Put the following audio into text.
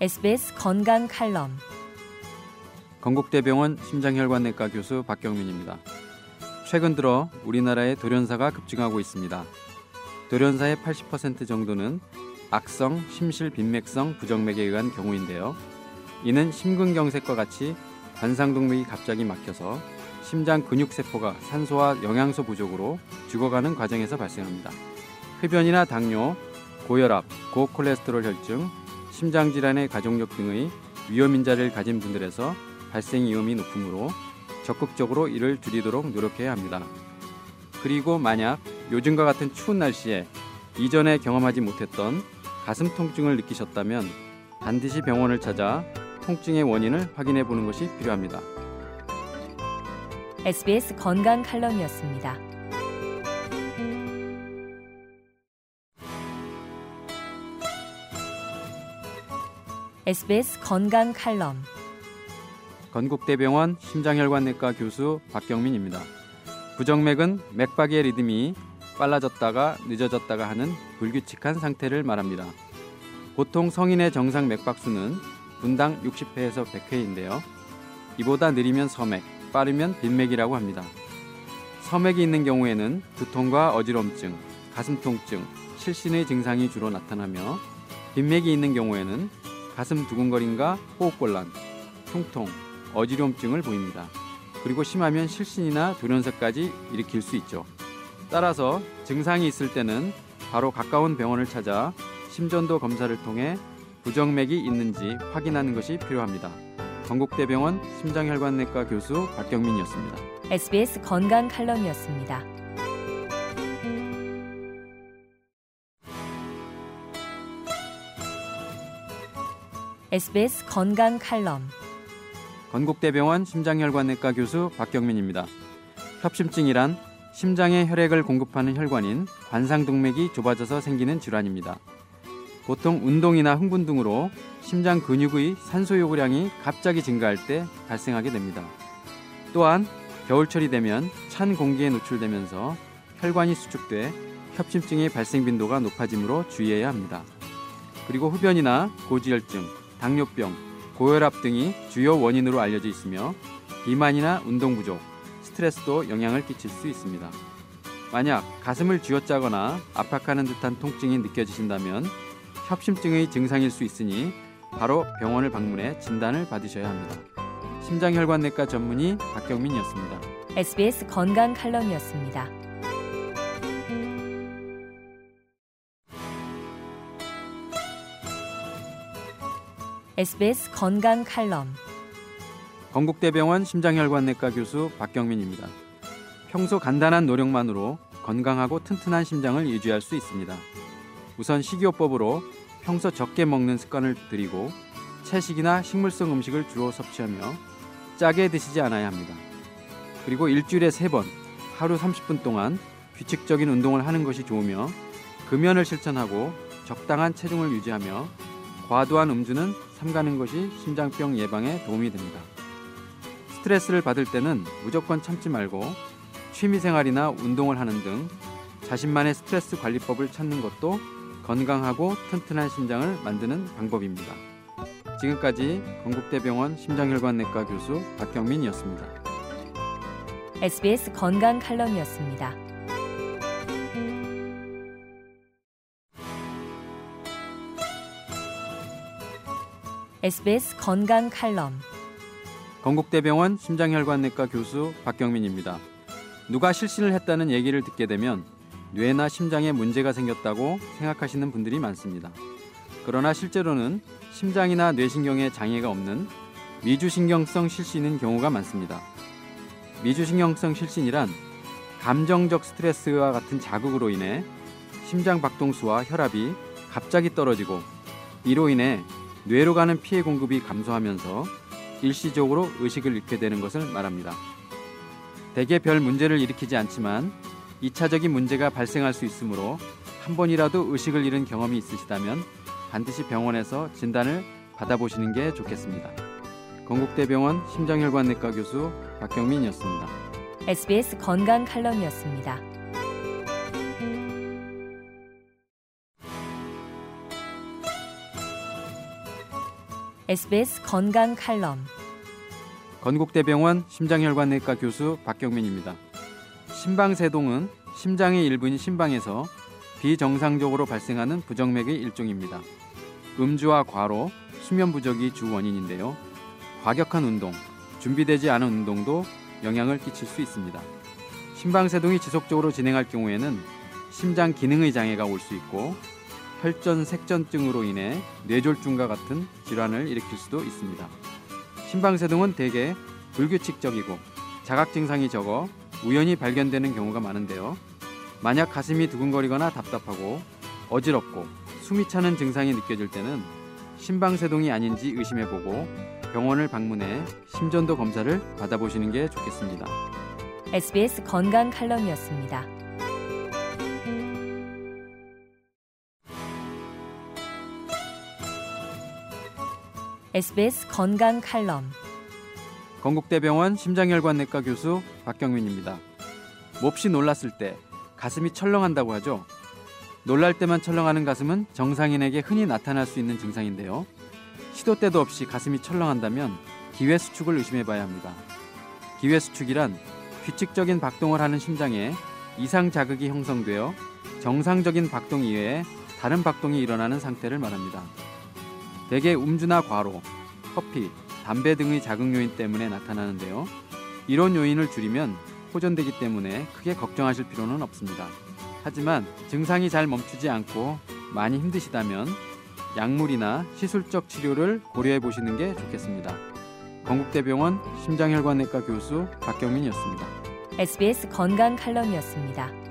SBS 건강 칼럼 건국대병원 심장혈관내과 교수 박경민입니다. 최근 들어 우리나라의 돌연사가 급증하고 있습니다. 돌연사의 80% 정도는 악성 심실빈맥성 부정맥에 의한 경우인데요. 이는 심근경색과 같이 관상동맥이 갑자기 막혀서 심장 근육세포가 산소와 영양소 부족으로 죽어가는 과정에서 발생합니다. 흡연이나 당뇨, 고혈압, 고콜레스테롤 혈증, 심장질환의 가족력 등의 위험 인자를 가진 분들에서 발생 위험이 높으므로 적극적으로 이를 줄이도록 노력해야 합니다. 그리고 만약 요즘과 같은 추운 날씨에 이전에 경험하지 못했던 가슴 통증을 느끼셨다면 반드시 병원을 찾아 통증의 원인을 확인해 보는 것이 필요합니다. SBS 건강 칼럼이었습니다. SBS 건강 칼럼 건국대병원 심장혈관내과 교수 박경민입니다. 부정맥은 맥박의 리듬이 빨라졌다가 늦어졌다가 하는 불규칙한 상태를 말합니다. 보통 성인의 정상 맥박수는 분당 60회에서 100회인데요. 이보다 느리면 서맥, 빠르면 빈맥이라고 합니다. 서맥이 있는 경우에는 두통과 어지럼증, 가슴 통증, 실신의 증상이 주로 나타나며 빈맥이 있는 경우에는 가슴 두근거림과 호흡곤란, 흉통, 어지럼증을 보입니다. 그리고 심하면 실신이나 돌연사까지 일으킬 수 있죠. 따라서 증상이 있을 때는 바로 가까운 병원을 찾아 심전도 검사를 통해 부정맥이 있는지 확인하는 것이 필요합니다. 건국대병원 심장혈관내과 교수 박경민이었습니다. SBS 건강 칼럼이었습니다. SBS 건강 칼럼 건국대병원 심장혈관내과 교수 박경민입니다. 협심증이란 심장에 혈액을 공급하는 혈관인 관상동맥이 좁아져서 생기는 질환입니다. 보통 운동이나 흥분 등으로 심장 근육의 산소 요구량이 갑자기 증가할 때 발생하게 됩니다. 또한 겨울철이 되면 찬 공기에 노출되면서 혈관이 수축돼 협심증의 발생 빈도가 높아지므로 주의해야 합니다. 그리고 흡연이나 고지혈증, 당뇨병, 고혈압 등이 주요 원인으로 알려져 있으며 비만이나 운동 부족, 스트레스도 영향을 끼칠 수 있습니다. 만약 가슴을 쥐어짜거나 압박하는 듯한 통증이 느껴지신다면 협심증의 증상일 수 있으니 바로 병원을 방문해 진단을 받으셔야 합니다. 심장혈관내과 전문의 박경민이었습니다. SBS 건강 칼럼이었습니다. SBS 건강 칼럼 건국대병원 심장혈관내과 교수 박경민입니다. 평소 간단한 노력만으로 건강하고 튼튼한 심장을 유지할 수 있습니다. 우선 식이요법으로 평소 적게 먹는 습관을 들이고 채식이나 식물성 음식을 주로 섭취하며 짜게 드시지 않아야 합니다. 그리고 일주일에 세 번 하루 30분 동안 규칙적인 운동을 하는 것이 좋으며 금연을 실천하고 적당한 체중을 유지하며 과도한 음주는 삼가는 것이 심장병 예방에 도움이 됩니다. 스트레스를 받을 때는 무조건 참지 말고 취미생활이나 운동을 하는 등 자신만의 스트레스 관리법을 찾는 것도 건강하고 튼튼한 심장을 만드는 방법입니다. 지금까지 건국대병원 심장혈관내과 교수 박경민이었습니다. SBS 건강 칼럼이었습니다. SBS 건강 칼럼 건국대병원 심장혈관내과 교수 박경민입니다. 누가 실신을 했다는 얘기를 듣게 되면 뇌나 심장에 문제가 생겼다고 생각하시는 분들이 많습니다. 그러나 실제로는 심장이나 뇌신경에 장애가 없는 미주신경성 실신인 경우가 많습니다. 미주신경성 실신이란 감정적 스트레스와 같은 자극으로 인해 심장 박동수와 혈압이 갑자기 떨어지고 이로 인해 뇌로 가는 피해 공급이 감소하면서 일시적으로 의식을 잃게 되는 것을 말합니다. 대개 별 문제를 일으키지 않지만 2차적인 문제가 발생할 수 있으므로 한 번이라도 의식을 잃은 경험이 있으시다면 반드시 병원에서 진단을 받아보시는 게 좋겠습니다. 건국대병원 심장혈관내과 교수 박경민이었습니다. SBS 건강 칼럼이었습니다. SBS 건강 칼럼 건국대병원 심장혈관내과 교수 박경민입니다. 심방세동은 심장의 일부인 심방에서 비정상적으로 발생하는 부정맥의 일종입니다. 음주와 과로, 수면 부족이 주 원인인데요. 과격한 운동, 준비되지 않은 운동도 영향을 끼칠 수 있습니다. 심방세동이 지속적으로 진행할 경우에는 심장 기능의 장애가 올 수 있고 혈전 색전증으로 인해 뇌졸중과 같은 질환을 일으킬 수도 있습니다. 심방세동은 대개 불규칙적이고 자각 증상이 적어 우연히 발견되는 경우가 많은데요. 만약 가슴이 두근거리거나 답답하고 어지럽고 숨이 차는 증상이 느껴질 때는 심방세동이 아닌지 의심해보고 병원을 방문해 심전도 검사를 받아보시는 게 좋겠습니다. SBS 건강 칼럼이었습니다. SBS 건강 칼럼 건국대병원 심장혈관내과 교수 박경민입니다. 몹시 놀랐을 때 가슴이 철렁한다고 하죠. 놀랄 때만 철렁하는 가슴은 정상인에게 흔히 나타날 수 있는 증상인데요. 시도 때도 없이 가슴이 철렁한다면 기회 수축을 의심해 봐야 합니다. 기회 수축이란 규칙적인 박동을 하는 심장에 이상 자극이 형성되어 정상적인 박동 이외에 다른 박동이 일어나는 상태를 말합니다. 대개 음주나 과로, 커피, 담배 등의 자극 요인 때문에 나타나는데요. 이런 요인을 줄이면 호전되기 때문에 크게 걱정하실 필요는 없습니다. 하지만 증상이 잘 멈추지 않고 많이 힘드시다면 약물이나 시술적 치료를 고려해 보시는 게 좋겠습니다. 건국대병원 심장혈관내과 교수 박경민이었습니다. SBS 건강 칼럼이었습니다.